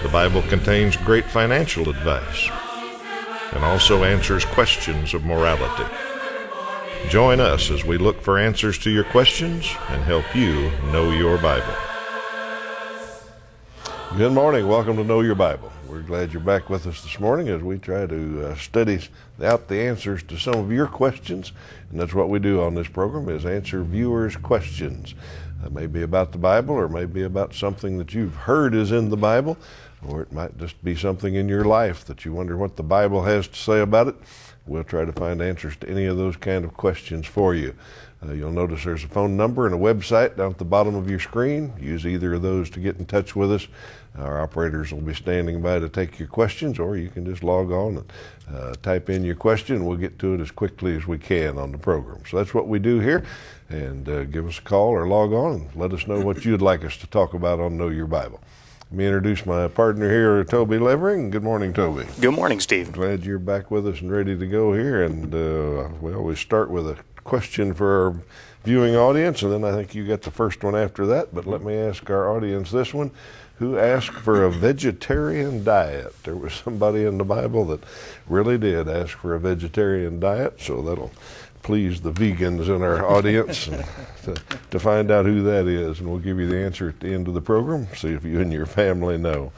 The Bible contains great financial advice and also answers questions of morality. Join us as we look for answers to your questions and help you know your Bible. Good morning. Welcome to Know Your Bible. We're glad you're back with us this morning as we try to uh, study out the answers to some of your questions. And that's what we do on this program is answer viewers' questions. Uh, maybe about the Bible or maybe about something that you've heard is in the Bible or it might just be something in your life that you wonder what the Bible has to say about it. We'll try to find answers to any of those kind of questions for you. Uh, you'll notice there's a phone number and a website down at the bottom of your screen. Use either of those to get in touch with us. Our operators will be standing by to take your questions, or you can just log on and uh, type in your question. We'll get to it as quickly as we can on the program. So that's what we do here. And uh, give us a call or log on and let us know what you'd like us to talk about on Know Your Bible. Let me introduce my partner here, Toby Levering. Good morning, Toby. Good morning, Steve. Glad you're back with us and ready to go here. And uh, we always start with a question for our viewing audience, and then I think you got the first one after that. But let me ask our audience this one who asked for a vegetarian diet. There was somebody in the Bible that really did ask for a vegetarian diet, so that'll please the vegans in our audience to, to find out who that is, and we'll give you the answer at the end of the program. See if you and your family know.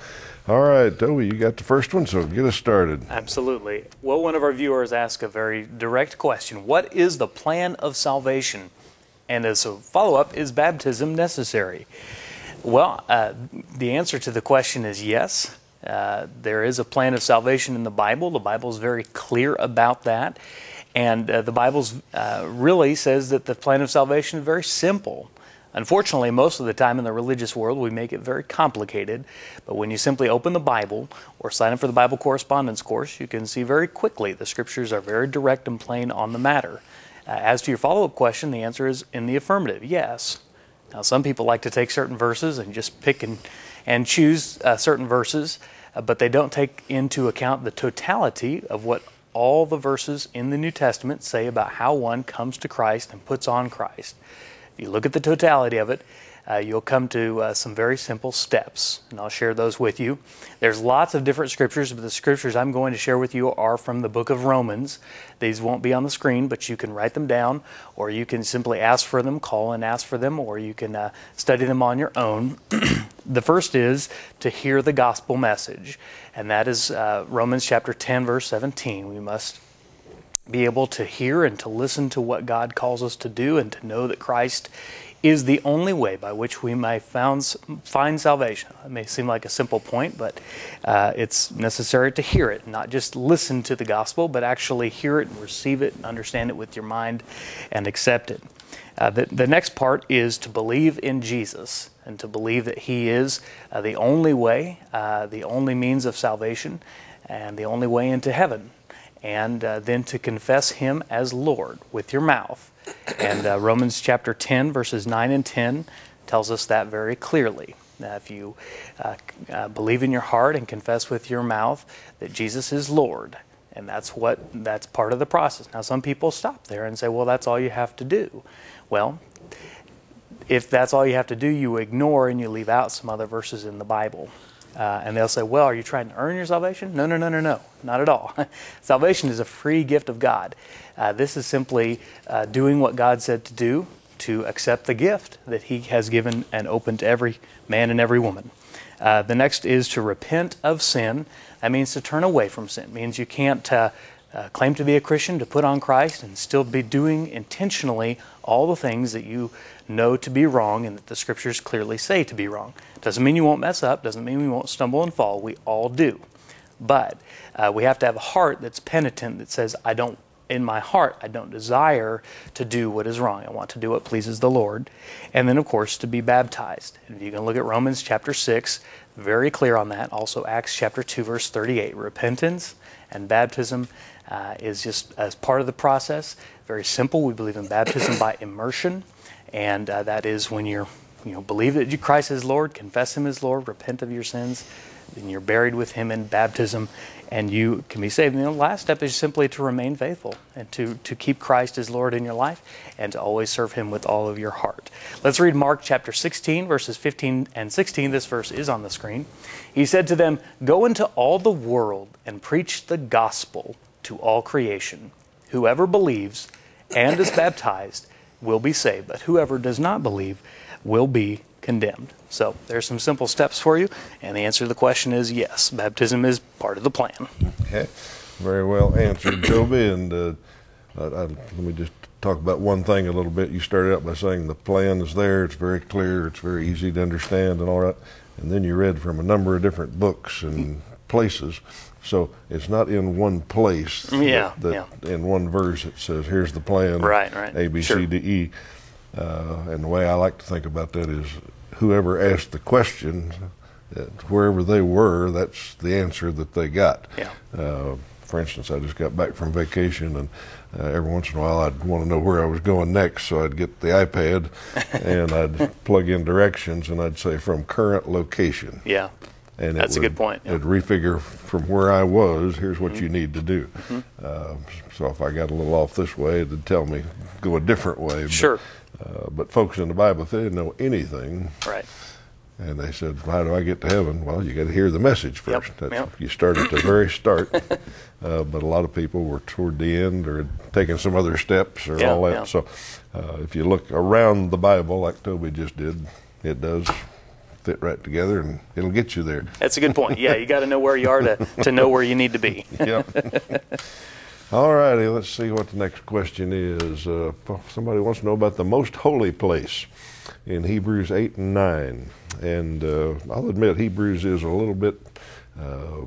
All right, Toby, you got the first one, so get us started. Absolutely. Well, one of our viewers asked a very direct question What is the plan of salvation? And as a follow up, is baptism necessary? Well, uh, the answer to the question is yes. Uh, there is a plan of salvation in the Bible. The Bible is very clear about that. And uh, the Bible uh, really says that the plan of salvation is very simple. Unfortunately, most of the time in the religious world, we make it very complicated. But when you simply open the Bible or sign up for the Bible correspondence course, you can see very quickly the scriptures are very direct and plain on the matter. Uh, as to your follow up question, the answer is in the affirmative yes. Now, some people like to take certain verses and just pick and, and choose uh, certain verses, uh, but they don't take into account the totality of what all the verses in the New Testament say about how one comes to Christ and puts on Christ. If you look at the totality of it, uh, you'll come to uh, some very simple steps, and I'll share those with you. There's lots of different scriptures, but the scriptures I'm going to share with you are from the book of Romans. These won't be on the screen, but you can write them down, or you can simply ask for them, call and ask for them, or you can uh, study them on your own. the first is to hear the gospel message, and that is uh, Romans chapter 10, verse 17. We must be able to hear and to listen to what God calls us to do and to know that Christ is the only way by which we may found, find salvation. It may seem like a simple point, but uh, it's necessary to hear it, not just listen to the gospel, but actually hear it and receive it and understand it with your mind and accept it. Uh, the, the next part is to believe in Jesus and to believe that He is uh, the only way, uh, the only means of salvation, and the only way into heaven. And uh, then to confess Him as Lord with your mouth and uh, Romans chapter 10, verses 9 and 10 tells us that very clearly. That if you uh, uh, believe in your heart and confess with your mouth that Jesus is Lord, and that's what that's part of the process. Now, some people stop there and say, "Well, that's all you have to do." Well, if that's all you have to do, you ignore and you leave out some other verses in the Bible. Uh, and they'll say, Well, are you trying to earn your salvation? No, no, no, no, no, not at all. salvation is a free gift of God. Uh, this is simply uh, doing what God said to do to accept the gift that He has given and opened to every man and every woman. Uh, the next is to repent of sin. That means to turn away from sin. It means you can't uh, claim to be a Christian, to put on Christ, and still be doing intentionally all the things that you know to be wrong and that the scriptures clearly say to be wrong. Doesn't mean you won't mess up, doesn't mean we won't stumble and fall. We all do. But uh, we have to have a heart that's penitent that says, I don't in my heart, I don't desire to do what is wrong. I want to do what pleases the Lord. And then, of course, to be baptized. And if you can look at Romans chapter 6, very clear on that. Also, Acts chapter 2, verse 38. Repentance and baptism uh, is just as part of the process. Very simple. We believe in baptism by immersion, and uh, that is when you're, you know, believe that Christ is Lord, confess Him as Lord, repent of your sins, then you're buried with Him in baptism, and you can be saved. And the last step is simply to remain faithful and to, to keep Christ as Lord in your life and to always serve Him with all of your heart. Let's read Mark chapter 16, verses 15 and 16. This verse is on the screen. He said to them, Go into all the world and preach the gospel to all creation. Whoever believes and is baptized will be saved, but whoever does not believe will be condemned. So there's some simple steps for you, and the answer to the question is yes. Baptism is part of the plan. Okay, very well answered, Toby. And uh, I, I, let me just talk about one thing a little bit. You started out by saying the plan is there; it's very clear, it's very easy to understand, and all that. And then you read from a number of different books and places. So it's not in one place. Yeah, that, yeah. In one verse, it says, "Here's the plan." Right, right. A, B, Sure. C, D, E. Uh, and the way I like to think about that is, whoever asked the question, uh, wherever they were, that's the answer that they got. Yeah. Uh, for instance, I just got back from vacation, and uh, every once in a while I'd want to know where I was going next, so I'd get the iPad and I'd plug in directions, and I'd say from current location. Yeah. And That's a good point, yeah. It'd refigure from where I was. Here's what you need to do. Mm-hmm. Uh, so if I got a little off this way, it'd tell me go a different way. But, Sure. Uh, but folks in the Bible, if they didn't know anything, Right. and they said, "How do I get to heaven?" Well, you got to hear the message Yep, first. That's, yep. You start at the very start, uh, but a lot of people were toward the end or had taken some other steps or Yeah, all that. yeah. So, uh, if you look around the Bible, like Toby just did, it does fit right together, and it'll get you there. That's a good point. Yeah, you got to know where you are to, to know where you need to be. Yep. All righty, let's see what the next question is. Uh, somebody wants to know about the most holy place in Hebrews 8 and 9. And uh, I'll admit, Hebrews is a little bit uh,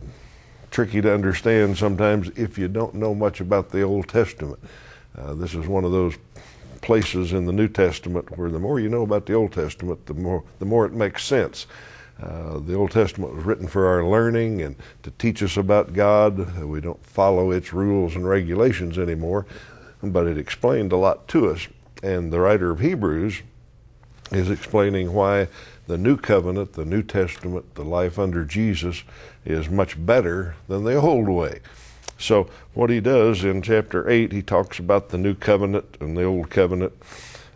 tricky to understand sometimes if you don't know much about the Old Testament. Uh, this is one of those places in the New Testament where the more you know about the Old Testament, the more the more it makes sense. Uh, the Old Testament was written for our learning and to teach us about God. We don't follow its rules and regulations anymore, but it explained a lot to us. And the writer of Hebrews is explaining why the new covenant, the New Testament, the life under Jesus is much better than the old way. So, what he does in chapter 8, he talks about the new covenant and the old covenant.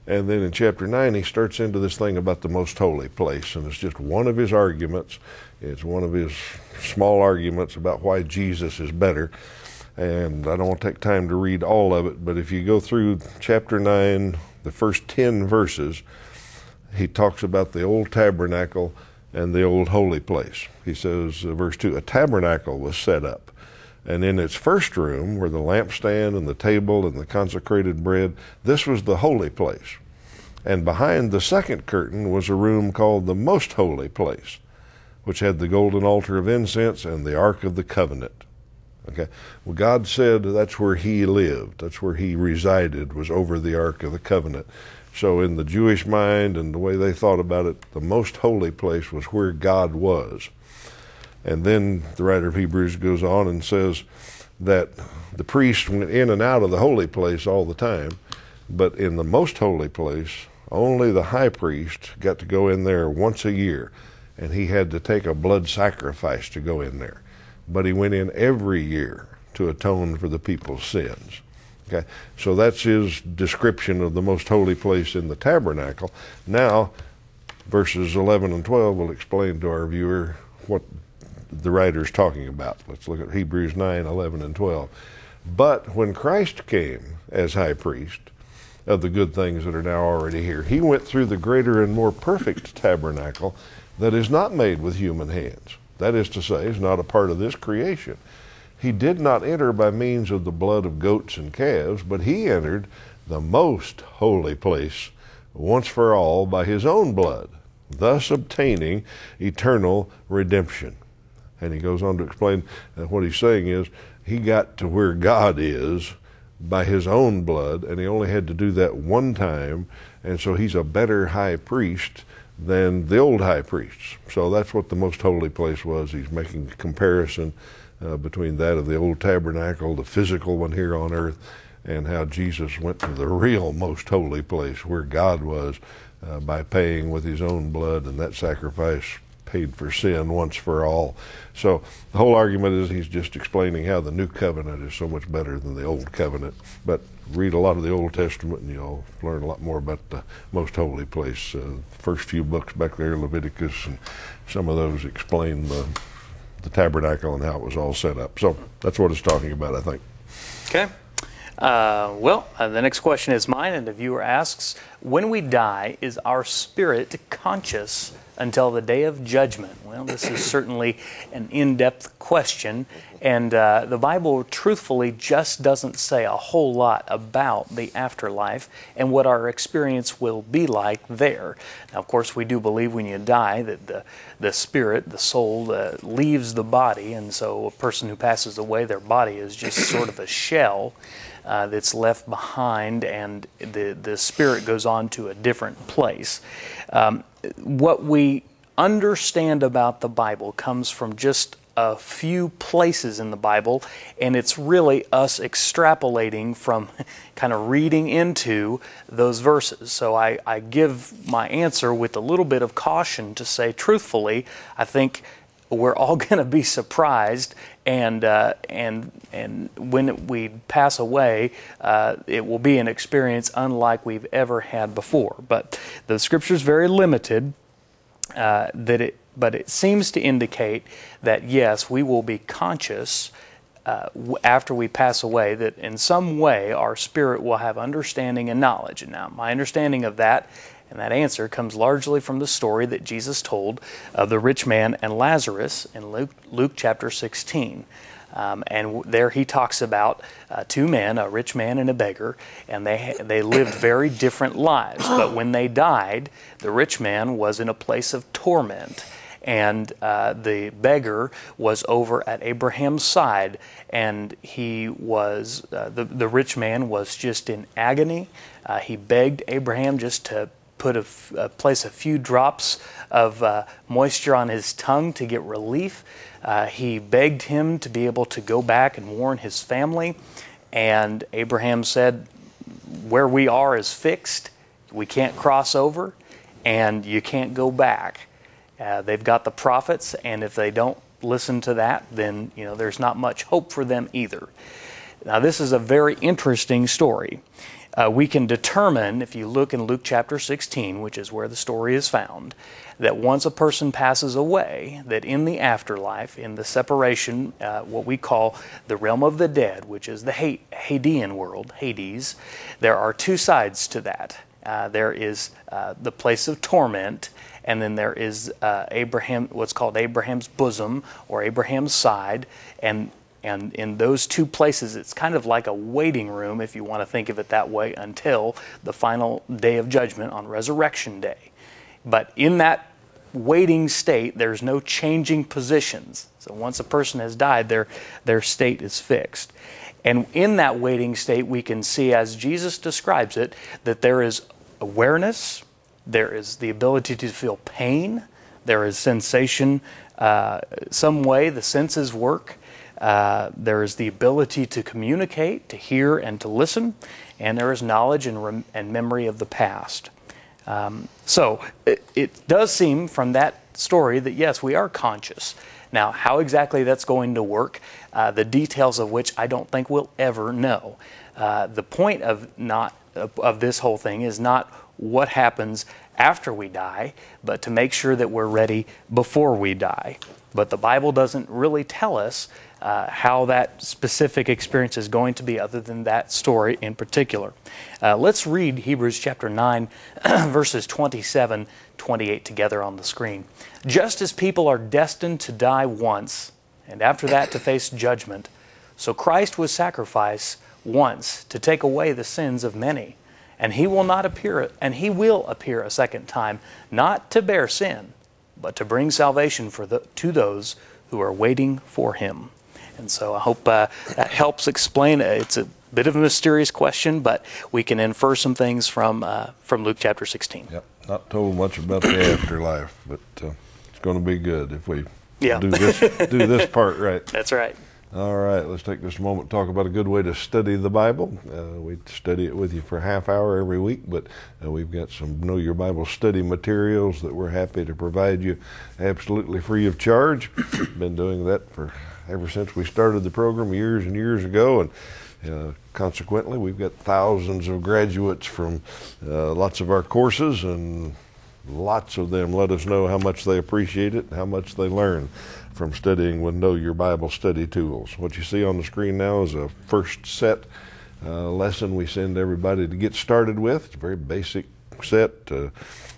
And then in chapter 9, he starts into this thing about the most holy place. And it's just one of his arguments. It's one of his small arguments about why Jesus is better. And I don't want to take time to read all of it, but if you go through chapter 9, the first 10 verses, he talks about the old tabernacle and the old holy place. He says, uh, verse 2 a tabernacle was set up. And in its first room were the lampstand and the table and the consecrated bread. This was the holy place. And behind the second curtain was a room called the most holy place, which had the golden altar of incense and the ark of the covenant. Okay. Well, God said that's where He lived. That's where He resided. Was over the Ark of the Covenant. So, in the Jewish mind and the way they thought about it, the most holy place was where God was. And then the writer of Hebrews goes on and says that the priest went in and out of the holy place all the time, but in the most holy place, only the high priest got to go in there once a year, and he had to take a blood sacrifice to go in there. But he went in every year to atone for the people's sins. Okay, so that's his description of the most holy place in the tabernacle. Now, verses 11 and 12 will explain to our viewer what the writer is talking about. Let's look at Hebrews 9, 11, and 12. But when Christ came as high priest of the good things that are now already here, he went through the greater and more perfect tabernacle that is not made with human hands. That is to say, is not a part of this creation. He did not enter by means of the blood of goats and calves, but he entered the most holy place once for all by his own blood, thus obtaining eternal redemption. And he goes on to explain that what he's saying is he got to where God is by his own blood, and he only had to do that one time, and so he's a better high priest than the old high priests. So that's what the most holy place was. He's making a comparison uh, between that of the old tabernacle, the physical one here on earth, and how Jesus went to the real most holy place where God was uh, by paying with his own blood, and that sacrifice paid for sin once for all. So the whole argument is he's just explaining how the new covenant is so much better than the old covenant. But read a lot of the Old Testament and you'll learn a lot more about the most holy place. Uh, first few books back there, Leviticus, and some of those explain the, the tabernacle and how it was all set up. So that's what it's talking about, I think. Okay. Uh, well, uh, the next question is mine, and the viewer asks When we die, is our spirit conscious until the day of judgment? Well, this is certainly an in depth question, and uh, the Bible truthfully just doesn't say a whole lot about the afterlife and what our experience will be like there. Now, of course, we do believe when you die that the, the spirit, the soul, uh, leaves the body, and so a person who passes away, their body is just sort of a shell. Uh, that's left behind, and the, the spirit goes on to a different place. Um, what we understand about the Bible comes from just a few places in the Bible, and it's really us extrapolating from kind of reading into those verses. So I, I give my answer with a little bit of caution to say, truthfully, I think we're all going to be surprised and uh, and and when we pass away, uh, it will be an experience unlike we've ever had before. But the scripture is very limited. Uh, that it, but it seems to indicate that yes, we will be conscious uh, after we pass away. That in some way our spirit will have understanding and knowledge. And now, my understanding of that and that answer comes largely from the story that Jesus told of the rich man and Lazarus in Luke, Luke chapter 16. Um, and there he talks about uh, two men, a rich man and a beggar, and they, they lived very different lives. But when they died, the rich man was in a place of torment and uh, the beggar was over at Abraham's side, and he was uh, the the rich man was just in agony. Uh, he begged Abraham just to put a, uh, place a few drops of uh, moisture on his tongue to get relief. Uh, he begged him to be able to go back and warn his family. And Abraham said, Where we are is fixed. We can't cross over, and you can't go back. Uh, they've got the prophets, and if they don't listen to that, then you know there's not much hope for them either. Now, this is a very interesting story uh, we can determine, if you look in Luke chapter 16, which is where the story is found, that once a person passes away, that in the afterlife, in the separation, uh, what we call the realm of the dead, which is the Hadean world, Hades, there are two sides to that. Uh, there is uh, the place of torment, and then there is uh, Abraham, what's called Abraham's bosom or Abraham's side, and and in those two places, it's kind of like a waiting room, if you want to think of it that way, until the final day of judgment on Resurrection Day. But in that waiting state, there's no changing positions. So once a person has died, their, their state is fixed. And in that waiting state, we can see, as Jesus describes it, that there is awareness, there is the ability to feel pain, there is sensation, uh, some way the senses work. Uh, there is the ability to communicate, to hear, and to listen, and there is knowledge and, rem- and memory of the past. Um, so it, it, does seem from that story that yes, we are conscious. Now, how exactly that's going to work, uh, the details of which I don't think we'll ever know. Uh, the point of not of, this whole thing is not what happens after we die, but to make sure that we're ready before we die. But the Bible doesn't really tell us uh, how that specific experience is going to be, other than that story in particular. Uh, let's read Hebrews chapter 9, verses 27 28 together on the screen. Just as people are destined to die once, and after that to face judgment, so Christ was sacrificed once to take away the sins of many. And he will not appear and he will appear a second time, not to bear sin, but to bring salvation for the, to those who are waiting for him. And so I hope uh, that helps explain it. It's a bit of a mysterious question, but we can infer some things from uh, from Luke chapter 16. Yep. Not told much about the afterlife, but uh, it's going to be good if we Yeah. do this do this part right. That's right. All right, let's take this moment to talk about a good way to study the Bible. Uh, we study it with you for a half hour every week, but uh, we've got some Know Your Bible study materials that we're happy to provide you absolutely free of charge. Been doing that for ever since we started the program years and years ago, and uh, consequently, we've got thousands of graduates from uh, lots of our courses and lots of them let us know how much they appreciate it and how much they learn from studying with Know Your Bible study tools. What you see on the screen now is a first set uh, lesson we send everybody to get started with. It's a very basic set, uh,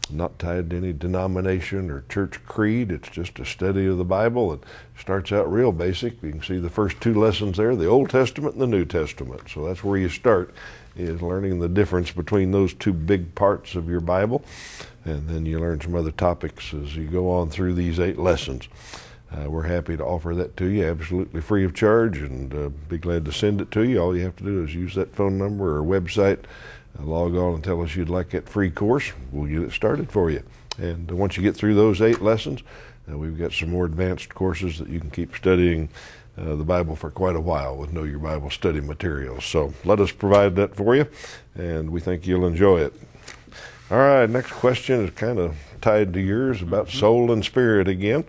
not tied to any denomination or church creed. It's just a study of the Bible. It starts out real basic. You can see the first two lessons there the Old Testament and the New Testament. So that's where you start, is learning the difference between those two big parts of your Bible. And then you learn some other topics as you go on through these eight lessons. Uh, we're happy to offer that to you absolutely free of charge and uh, be glad to send it to you. All you have to do is use that phone number or website, uh, log on and tell us you'd like that free course. We'll get it started for you. And uh, once you get through those eight lessons, uh, we've got some more advanced courses that you can keep studying uh, the Bible for quite a while with Know Your Bible study materials. So let us provide that for you, and we think you'll enjoy it. All right, next question is kind of tied to yours about soul and spirit again.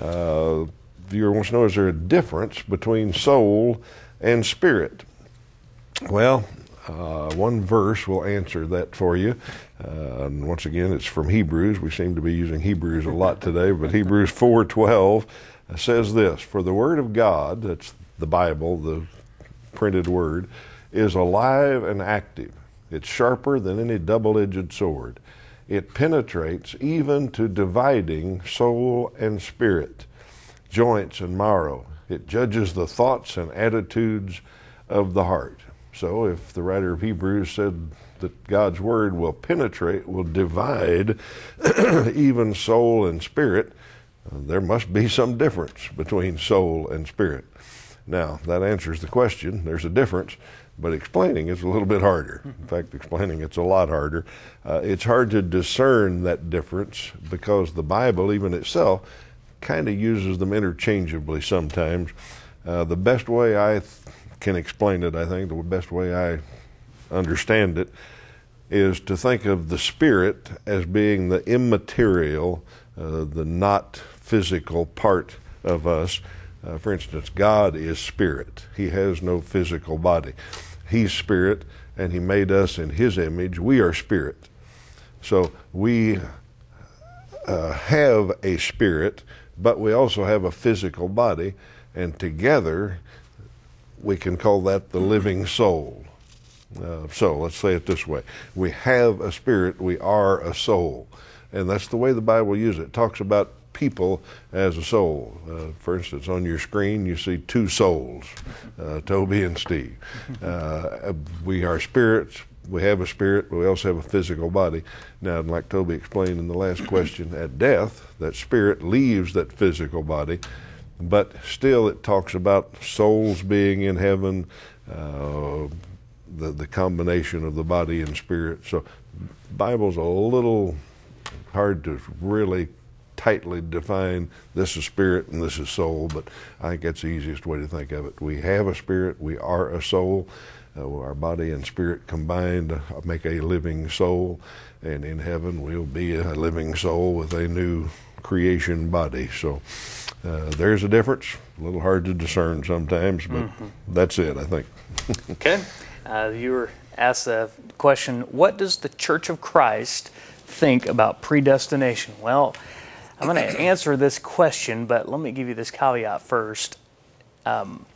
Uh, viewer wants to know is there a difference between soul and spirit? Well, uh, one verse will answer that for you. Uh, and once again, it's from Hebrews. We seem to be using Hebrews a lot today, but Hebrews 4:12 says this: "For the word of God, that's the Bible, the printed word, is alive and active. It's sharper than any double-edged sword. It penetrates even to dividing soul and spirit, joints and marrow. It judges the thoughts and attitudes of the heart." So, if the writer of Hebrews said that God's word will penetrate, will divide even soul and spirit, uh, there must be some difference between soul and spirit. Now, that answers the question. There's a difference, but explaining is a little bit harder. In fact, explaining it's a lot harder. Uh, it's hard to discern that difference because the Bible, even itself, kind of uses them interchangeably sometimes. Uh, the best way I th- can explain it, I think, the best way I understand it, is to think of the spirit as being the immaterial, uh, the not physical part of us. Uh, for instance, God is spirit, He has no physical body. He's spirit, and He made us in His image. We are spirit. So we uh, have a spirit, but we also have a physical body, and together we can call that the living soul. Uh, so let's say it this way we have a spirit, we are a soul. And that's the way the Bible uses it. It talks about people as a soul. Uh, for instance, on your screen, you see two souls, uh, Toby and Steve. Uh, we are spirits. We have a spirit, but we also have a physical body. Now, like Toby explained in the last question, at death, that spirit leaves that physical body, but still it talks about souls being in heaven, uh, the, the combination of the body and spirit. So, Bible's a little hard to really tightly define this is spirit and this is soul, but I think that's the easiest way to think of it. We have a spirit, we are a soul. Uh, our body and spirit combined uh, make a living soul, and in heaven we'll be a living soul with a new creation body. So uh, there's a difference. A little hard to discern sometimes, but mm-hmm. that's it, I think. okay. Uh, the viewer asked the question What does the Church of Christ think about predestination? Well, I'm going to answer this question, but let me give you this caveat first. Um,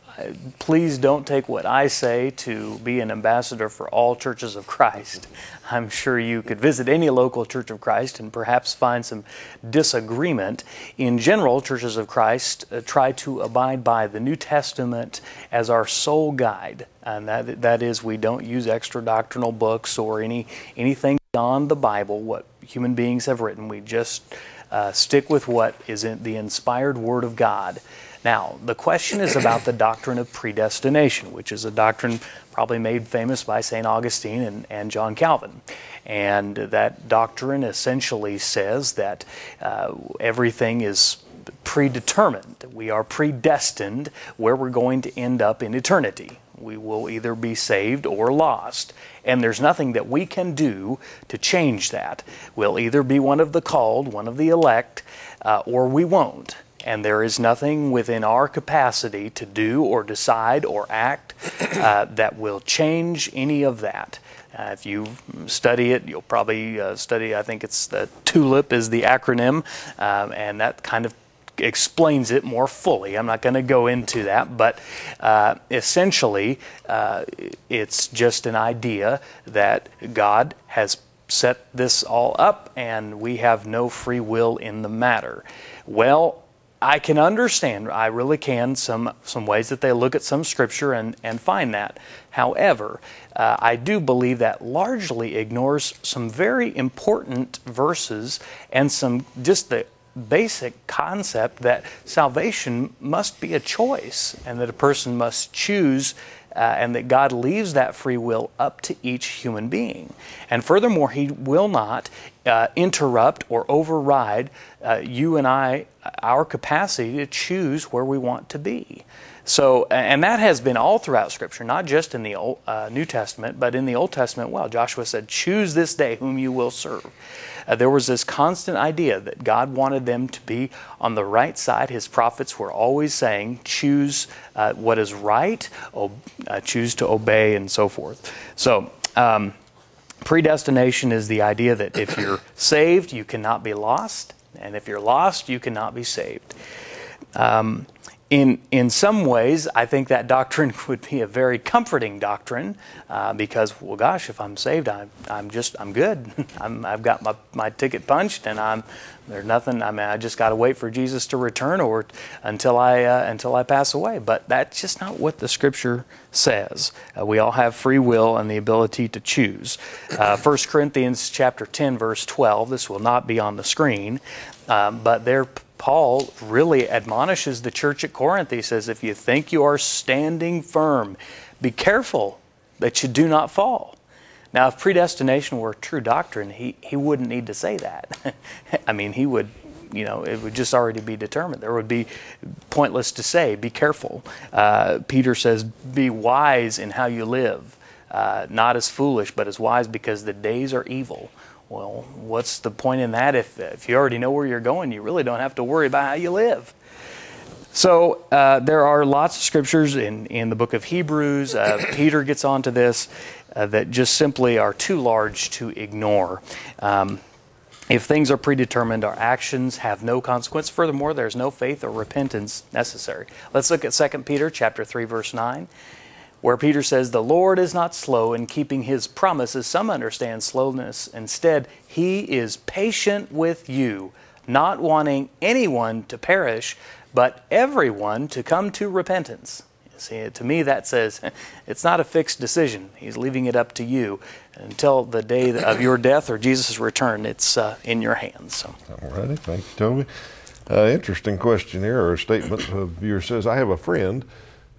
please don't take what I say to be an ambassador for all churches of Christ. I'm sure you could visit any local church of Christ and perhaps find some disagreement. In general, churches of Christ uh, try to abide by the New Testament as our sole guide. And that, that is, we don't use extra doctrinal books or any, anything beyond the Bible, what human beings have written. We just uh, stick with what is in the inspired Word of God. Now, the question is about the doctrine of predestination, which is a doctrine probably made famous by St. Augustine and, and John Calvin. And that doctrine essentially says that uh, everything is predetermined. We are predestined where we're going to end up in eternity. We will either be saved or lost. And there's nothing that we can do to change that. We'll either be one of the called, one of the elect, uh, or we won't. And there is nothing within our capacity to do or decide or act uh, that will change any of that. Uh, if you study it, you'll probably uh, study, I think it's the TULIP is the acronym, um, and that kind of explains it more fully. I'm not going to go into that, but uh, essentially, uh, it's just an idea that God has set this all up and we have no free will in the matter. Well, I can understand, I really can, some, some ways that they look at some scripture and, and find that. However, uh, I do believe that largely ignores some very important verses and some just the basic concept that salvation must be a choice and that a person must choose uh, and that God leaves that free will up to each human being. And furthermore, He will not uh, interrupt or override uh, you and I, our capacity to choose where we want to be. So, and that has been all throughout Scripture, not just in the Old, uh, New Testament, but in the Old Testament. Well, Joshua said, "Choose this day whom you will serve." Uh, there was this constant idea that God wanted them to be on the right side. His prophets were always saying, "Choose uh, what is right, ob- uh, choose to obey," and so forth. So. Um, predestination is the idea that if you're saved, you cannot be lost, and if you're lost, you cannot be saved. Um, in, in some ways, I think that doctrine would be a very comforting doctrine uh, because, well, gosh, if I'm saved, I'm, I'm just, I'm good. I'm, I've got my, my ticket punched and I'm, there's nothing, I mean, I just got to wait for Jesus to return or until I, uh, until I pass away. But that's just not what the scripture says. Uh, we all have free will and the ability to choose. Uh, 1 Corinthians chapter 10, verse 12, this will not be on the screen, um, but there Paul really admonishes the church at Corinth. He says, If you think you are standing firm, be careful that you do not fall. Now, if predestination were true doctrine, he, he wouldn't need to say that. I mean, he would, you know, it would just already be determined. There would be pointless to say, be careful. Uh, Peter says, be wise in how you live, uh, not as foolish, but as wise because the days are evil. Well, what's the point in that if, if you already know where you're going? You really don't have to worry about how you live. So uh, there are lots of scriptures in, in the book of Hebrews. Uh, Peter gets onto this uh, that just simply are too large to ignore. Um, if things are predetermined, our actions have no consequence. Furthermore, there's no faith or repentance necessary. Let's look at 2 Peter chapter 3 verse 9 where Peter says, The Lord is not slow in keeping his promises. Some understand slowness. Instead, he is patient with you, not wanting anyone to perish, but everyone to come to repentance. See, to me, that says it's not a fixed decision. He's leaving it up to you until the day of your death or Jesus' return. It's uh, in your hands. So. All righty. Thank you, Toby. Uh, interesting question here, or statement. of viewer says, I have a friend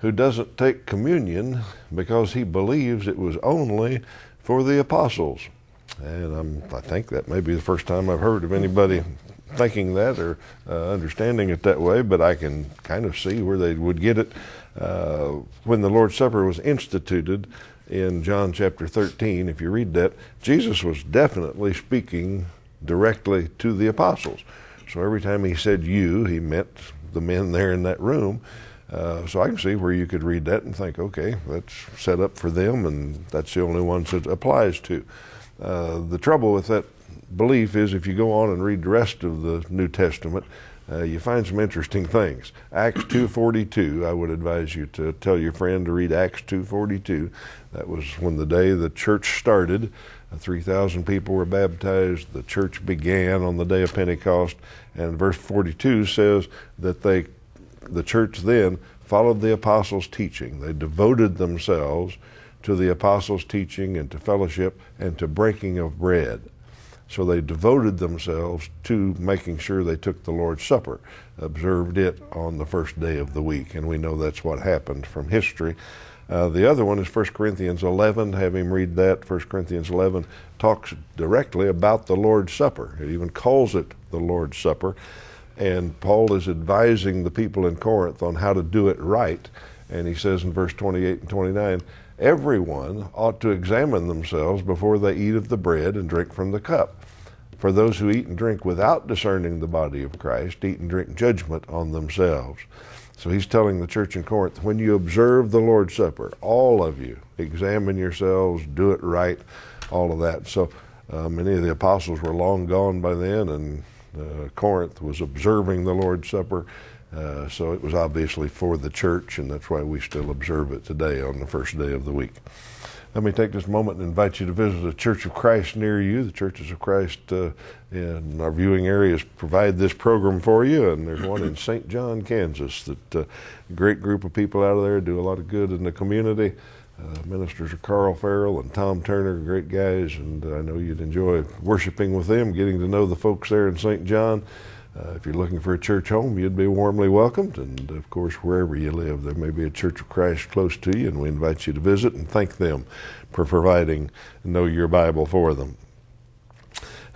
who doesn't take communion because he believes it was only for the apostles. And I'm, i think that may be the first time I've heard of anybody thinking that or uh, understanding it that way, but I can kind of see where they would get it. Uh, when the Lord's Supper was instituted in John chapter 13, if you read that, Jesus was definitely speaking directly to the apostles. So every time he said you, he meant the men there in that room. Uh, so I can see where you could read that and think, okay, that's set up for them, and that's the only ones it applies to. Uh, the trouble with that belief is if you go on and read the rest of the New Testament, uh, you find some interesting things. Acts 2:42. I would advise you to tell your friend to read Acts 2:42. That was when the day the church started. Uh, 3,000 people were baptized. The church began on the day of Pentecost, and verse 42 says that they the church then followed the apostles' teaching. They devoted themselves to the apostles' teaching and to fellowship and to breaking of bread. So they devoted themselves to making sure they took the Lord's Supper, observed it on the first day of the week. And we know that's what happened from history. Uh, the other one is 1 Corinthians 11. Have him read that. 1 Corinthians 11 talks directly about the Lord's Supper. It even calls it the Lord's Supper. And Paul is advising the people in Corinth on how to do it right. And he says in verse 28 and 29 everyone ought to examine themselves before they eat of the bread and drink from the cup. For those who eat and drink without discerning the body of Christ eat and drink judgment on themselves. So he's telling the church in Corinth when you observe the Lord's Supper, all of you, examine yourselves, do it right, all of that. So uh, many of the apostles were long gone by then, and uh, Corinth was observing the Lord's Supper. Uh, so it was obviously for the church, and that's why we still observe it today on the first day of the week. Let me take this moment and invite you to visit a Church of Christ near you. The Churches of Christ uh, in our viewing areas provide this program for you, and there's one in St. John, Kansas. That uh, great group of people out of there do a lot of good in the community. Uh, ministers are Carl Farrell and Tom Turner, great guys, and I know you'd enjoy worshiping with them, getting to know the folks there in St. John. Uh, if you're looking for a church home, you'd be warmly welcomed. And of course, wherever you live, there may be a Church of Christ close to you, and we invite you to visit and thank them for providing Know Your Bible for them.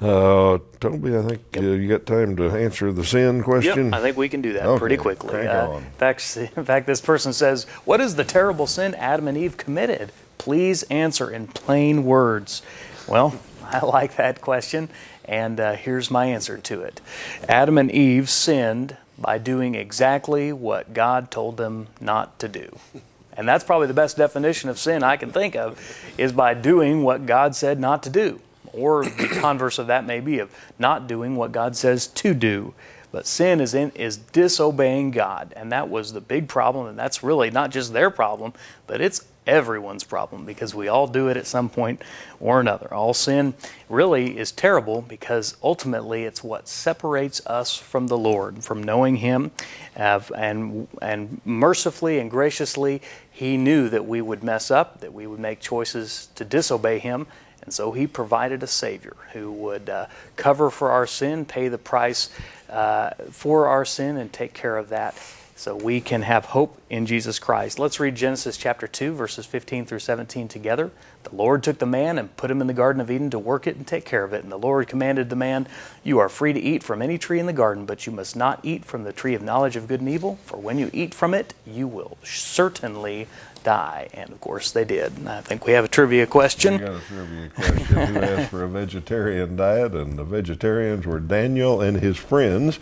Uh, Toby, I think yep. uh, you got time to answer the sin question. Yep, I think we can do that okay, pretty quickly. Uh, in fact, in fact, this person says, "What is the terrible sin Adam and Eve committed?" Please answer in plain words. Well, I like that question. And uh, here's my answer to it Adam and Eve sinned by doing exactly what God told them not to do. And that's probably the best definition of sin I can think of, is by doing what God said not to do. Or the converse of that may be of not doing what God says to do. But sin is in, is disobeying God, and that was the big problem, and that's really not just their problem, but it's everyone's problem because we all do it at some point or another. All sin really is terrible because ultimately it's what separates us from the Lord, from knowing Him, and and mercifully and graciously He knew that we would mess up, that we would make choices to disobey Him. And so he provided a Savior who would uh, cover for our sin, pay the price uh, for our sin, and take care of that so we can have hope in Jesus Christ. Let's read Genesis chapter 2, verses 15 through 17 together. The Lord took the man and put him in the Garden of Eden to work it and take care of it. And the Lord commanded the man, You are free to eat from any tree in the garden, but you must not eat from the tree of knowledge of good and evil, for when you eat from it, you will certainly die. And of course, they did. And I think we have a trivia question. We got a trivia question. Who asked for a vegetarian diet? And the vegetarians were Daniel and his friends.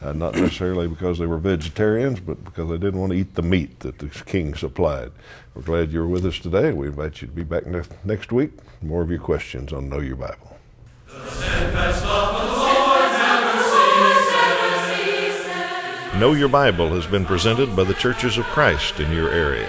Uh, not necessarily because they were vegetarians, but because they didn't want to eat the meat that the king supplied. We're glad you're with us today. We invite you to be back next, next week. More of your questions on Know Your Bible. Know Your Bible has been presented by the Churches of Christ in your area.